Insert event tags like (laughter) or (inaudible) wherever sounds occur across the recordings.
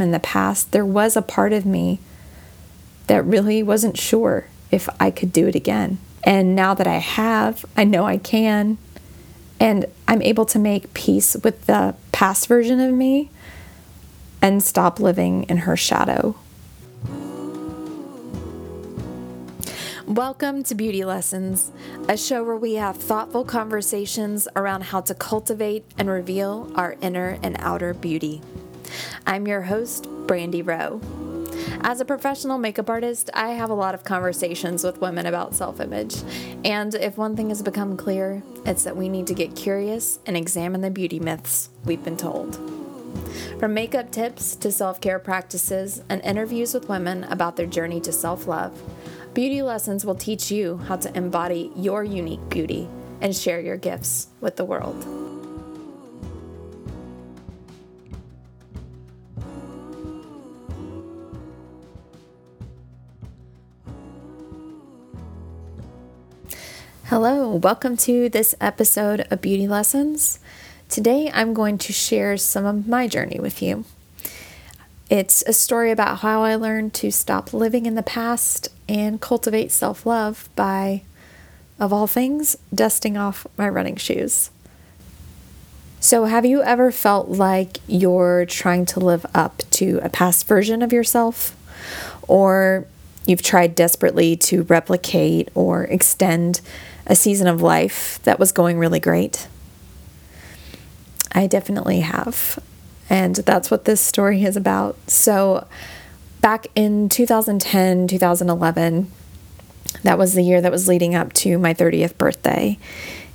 in the past, there was a part of me that really wasn't sure if I could do it again. And now that I have, I know I can. And I'm able to make peace with the past version of me and stop living in her shadow. Welcome to Beauty Lessons, a show where we have thoughtful conversations around how to cultivate and reveal our inner and outer beauty. I'm your host, Brandy Rowe. As a professional makeup artist, I have a lot of conversations with women about self image. And if one thing has become clear, it's that we need to get curious and examine the beauty myths we've been told. From makeup tips to self care practices and interviews with women about their journey to self love, Beauty Lessons will teach you how to embody your unique beauty and share your gifts with the world. Hello, welcome to this episode of Beauty Lessons. Today I'm going to share some of my journey with you. It's a story about how I learned to stop living in the past and cultivate self love by, of all things, dusting off my running shoes. So, have you ever felt like you're trying to live up to a past version of yourself? Or you've tried desperately to replicate or extend a season of life that was going really great? I definitely have. And that's what this story is about. So, back in 2010, 2011, that was the year that was leading up to my 30th birthday.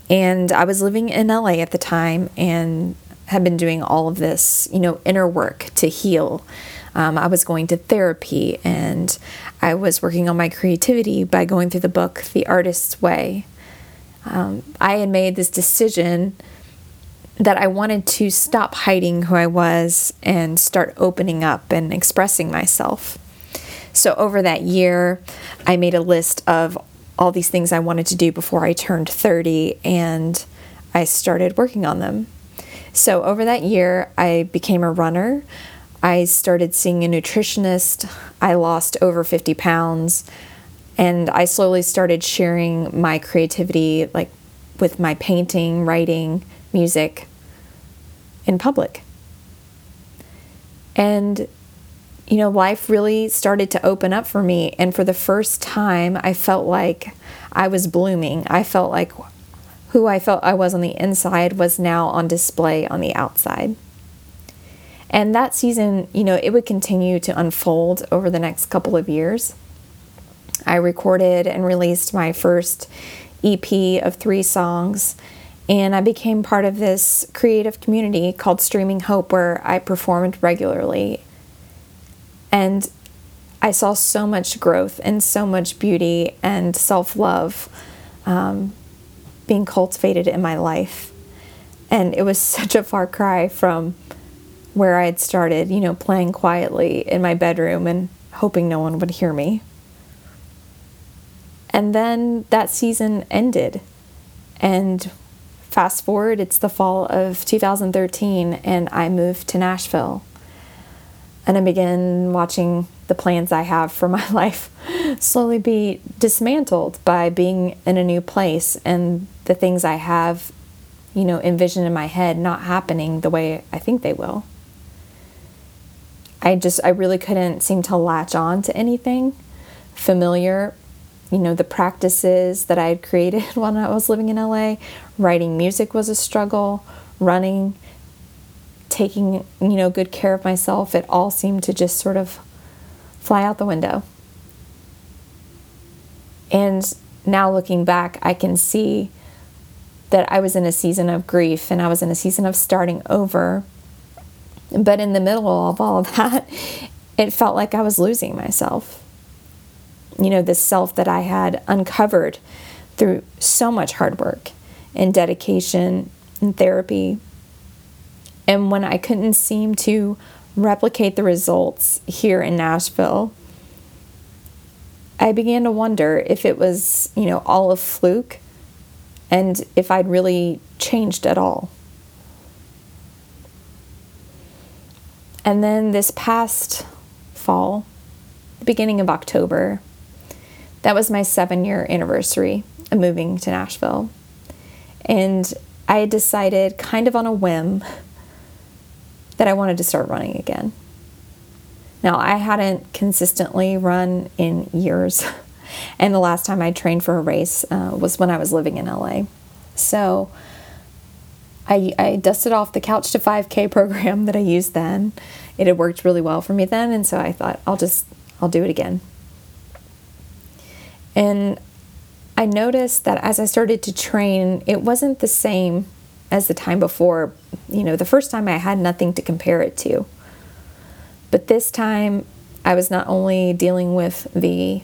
And I was living in LA at the time and had been doing all of this, you know, inner work to heal. Um, I was going to therapy and I was working on my creativity by going through the book The Artist's Way um, I had made this decision that I wanted to stop hiding who I was and start opening up and expressing myself. So, over that year, I made a list of all these things I wanted to do before I turned 30, and I started working on them. So, over that year, I became a runner. I started seeing a nutritionist. I lost over 50 pounds and I slowly started sharing my creativity like with my painting, writing, music in public. And you know, life really started to open up for me and for the first time I felt like I was blooming. I felt like who I felt I was on the inside was now on display on the outside. And that season, you know, it would continue to unfold over the next couple of years. I recorded and released my first EP of three songs. And I became part of this creative community called Streaming Hope, where I performed regularly. And I saw so much growth and so much beauty and self love um, being cultivated in my life. And it was (laughs) such a far cry from where I had started, you know, playing quietly in my bedroom and hoping no one would hear me. And then that season ended. And fast forward, it's the fall of 2013, and I moved to Nashville. And I began watching the plans I have for my (laughs) life slowly be dismantled by being in a new place and the things I have, you know, envisioned in my head not happening the way I think they will. I just, I really couldn't seem to latch on to anything familiar you know, the practices that I had created (laughs) when I was living in LA. Writing music was a struggle, running, taking, you know, good care of myself. It all seemed to just sort of fly out the window. And now looking back, I can see that I was in a season of grief and I was in a season of starting over. But in the middle of all of (laughs) that, it felt like I was losing myself you know, this self that I had uncovered through so much hard work and dedication and therapy. And when I couldn't seem to replicate the results here in Nashville, I began to wonder if it was, you know, all a fluke and if I'd really changed at all. And then this past fall, beginning of October, that was my seven year anniversary of moving to Nashville. And I had decided, kind of on a whim, that I wanted to start running again. Now, I hadn't consistently run in years, (laughs) and the last time I trained for a race uh, was when I was living in LA. So I, I dusted off the Couch to 5K program (laughs) that I used then. It had worked really well for me then, and so I thought I'll just I'll do it again. And I noticed that as I started to train, it wasn't the same as the time before. You know, the first time I had nothing to compare it to. But this time, I was not only dealing with the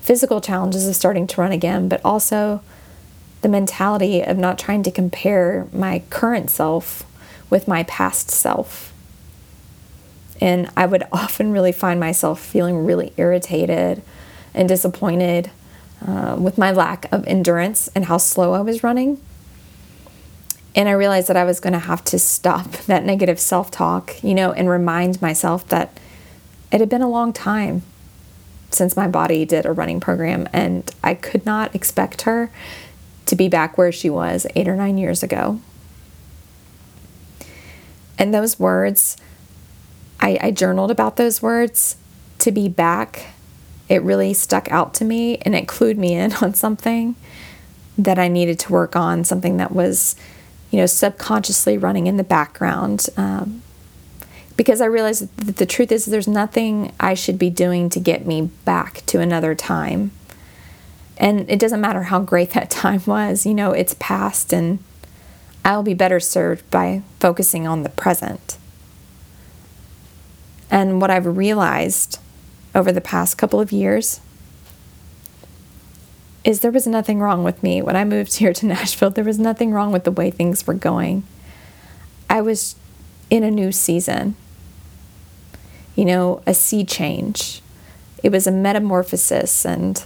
physical challenges of starting to run again, but also the mentality of not trying to compare my current self with my past self. And I would (laughs) often really find myself feeling really irritated and disappointed uh, with my lack of endurance and how slow I was running. And I realized that I was going to have to stop (laughs) that negative self talk, you know, and remind myself that it had been a long time since my body did a running program, and I could not expect her to be back where she was eight or nine years ago. And those words, I, I journaled about those words to be back it really stuck out to me and it clued me in (laughs) on something that I needed to work on, something that was, you know, subconsciously running in the background. Um, because I realized that the truth is, there's nothing I should be doing to get me back to another time. And it doesn't matter how great (laughs) that time was, you know, it's past, and I'll be better served by focusing on the present. And what I've realized over the past couple of years is there was nothing wrong with me. When I moved (laughs) here to Nashville, there was nothing wrong with the way things were going. I was in a new season, you know, a sea change. It was a metamorphosis, and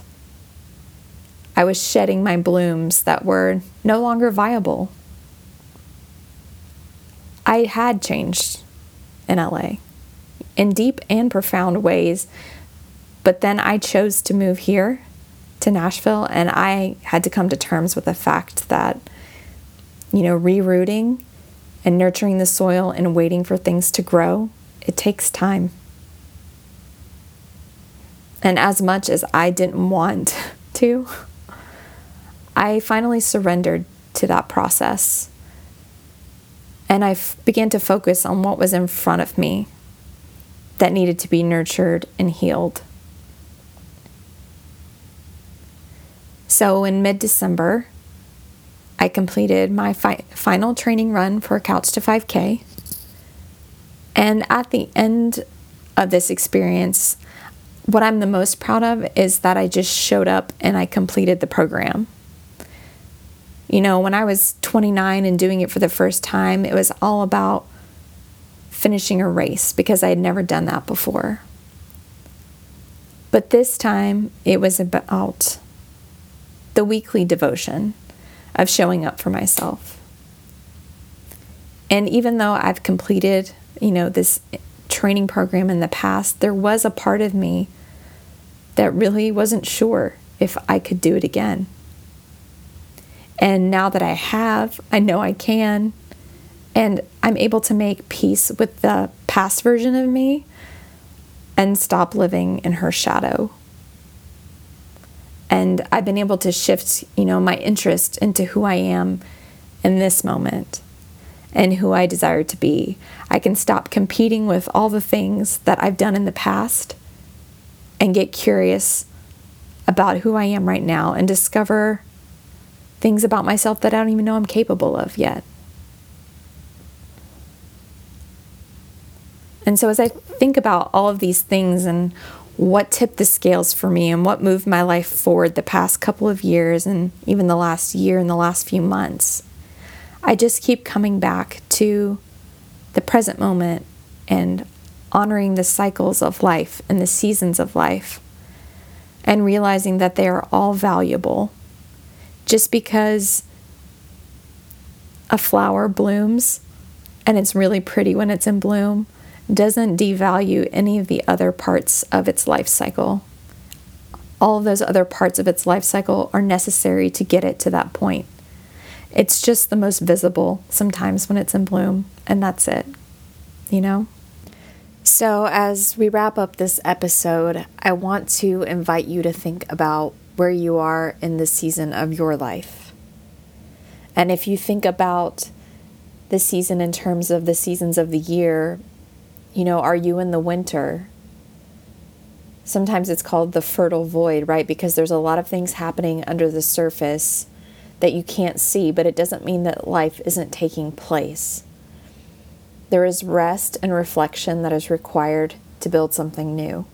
I was shedding my blooms that were no longer viable. I had changed in LA in deep and profound ways but then I chose to move here to Nashville, and I had to come to terms with the fact that, you know, rerooting and nurturing the soil and waiting for things to grow, it takes time. And as much as I didn't want (laughs) to, I finally surrendered to that process. And I f- began to focus on what was in front of me that needed to be nurtured and healed. So in mid December, I completed my fi- final training run for Couch to 5K. And at the end of this experience, what I'm the most proud of is that I just showed up and I completed the program. You know, when I was 29 and doing it for the first time, it was all about finishing a race because I had never done that before. But this time, it was about the weekly devotion of showing up for myself. And even though I've completed, you know, this training program in the past, there was a part of me that really wasn't sure if I could do it again. And now that I have, I know I can. And I'm able to make peace with the past version of me and stop living in her shadow and I've been able to shift, you know, my interest into who I am in this moment and who I desire to be. I can stop competing with all the things that I've done in the past and get curious about who I am right now and discover things about myself that I don't even know I'm capable of yet. And so, as I think about all of these things and what tipped the scales for me and what moved my life forward the past couple of years and even the last year and the last few months. I just keep coming back to the present moment and honoring the cycles of life and the seasons of life and realizing that they are all valuable. Just because a flower blooms and it's really pretty when it's in bloom doesn't devalue any of the other parts of its life cycle. All of those other parts of its life cycle are necessary to get it to that point. It's just the most visible sometimes when it's in bloom, and that's it, you know? So, as we wrap up this episode, I want to invite you to think about where you are in the season of your life. And if you think about the season in terms of the seasons of the year, you know, are you in the winter? Sometimes it's called the fertile void, right? Because there's a lot of things happening under the surface that you can't see, but it doesn't mean that life isn't taking place. There is rest and reflection that is required to build something new.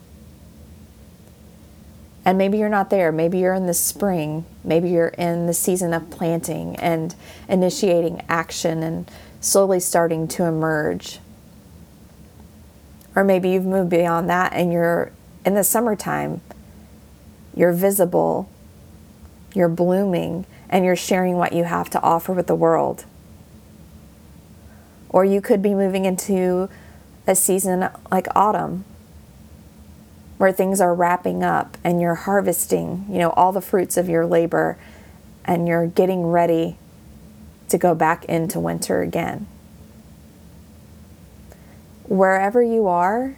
And maybe you're not there. Maybe you're in the spring. Maybe you're in the season of planting and initiating action and slowly starting to emerge. Or maybe you've moved beyond that and you're in the summertime. You're visible, you're blooming, and you're sharing what you have to offer with the world. Or you could be moving into a season like autumn where things are wrapping up and you're harvesting, you know, all the fruits of your labor and you're getting ready to go back into winter again. Wherever you are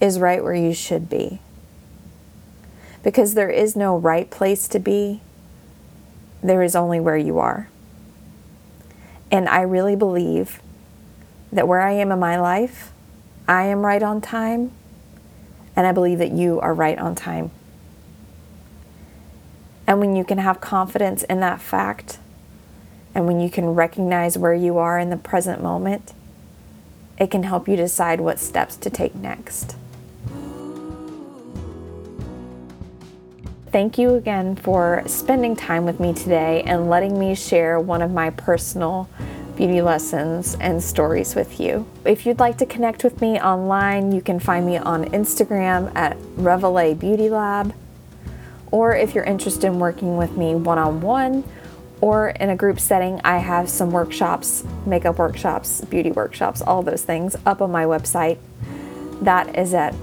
is right where you should be. Because there is no right place to be, there is only where you are. And I really believe that where I am in my life, I am right on time, and I believe that you are right on time. And when you can have confidence in that fact, and when you can recognize where you are in the present moment, it can help you decide what steps to take next. Thank you again for spending time with me today and letting me share one of my personal beauty lessons and stories with you. If you'd like to connect with me online, you can find me on Instagram at Reveler Beauty Lab. Or if you're interested in working with me one on one or in a group setting, I have some workshops, makeup workshops, beauty workshops, all those things up on my website. That is at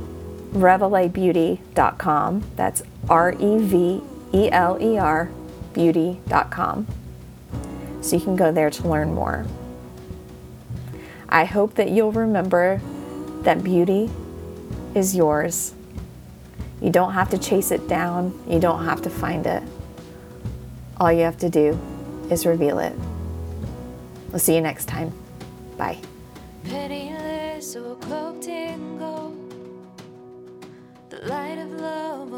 revelerbeauty.com. That's R E V E L E R beauty.com so you can go there to learn more. I hope that you'll remember that beauty is yours. You don't have to chase it down, you don't have to find it. All you have to do is reveal it. We'll see you next time. Bye. Penniless or cloaked in gold, the light of love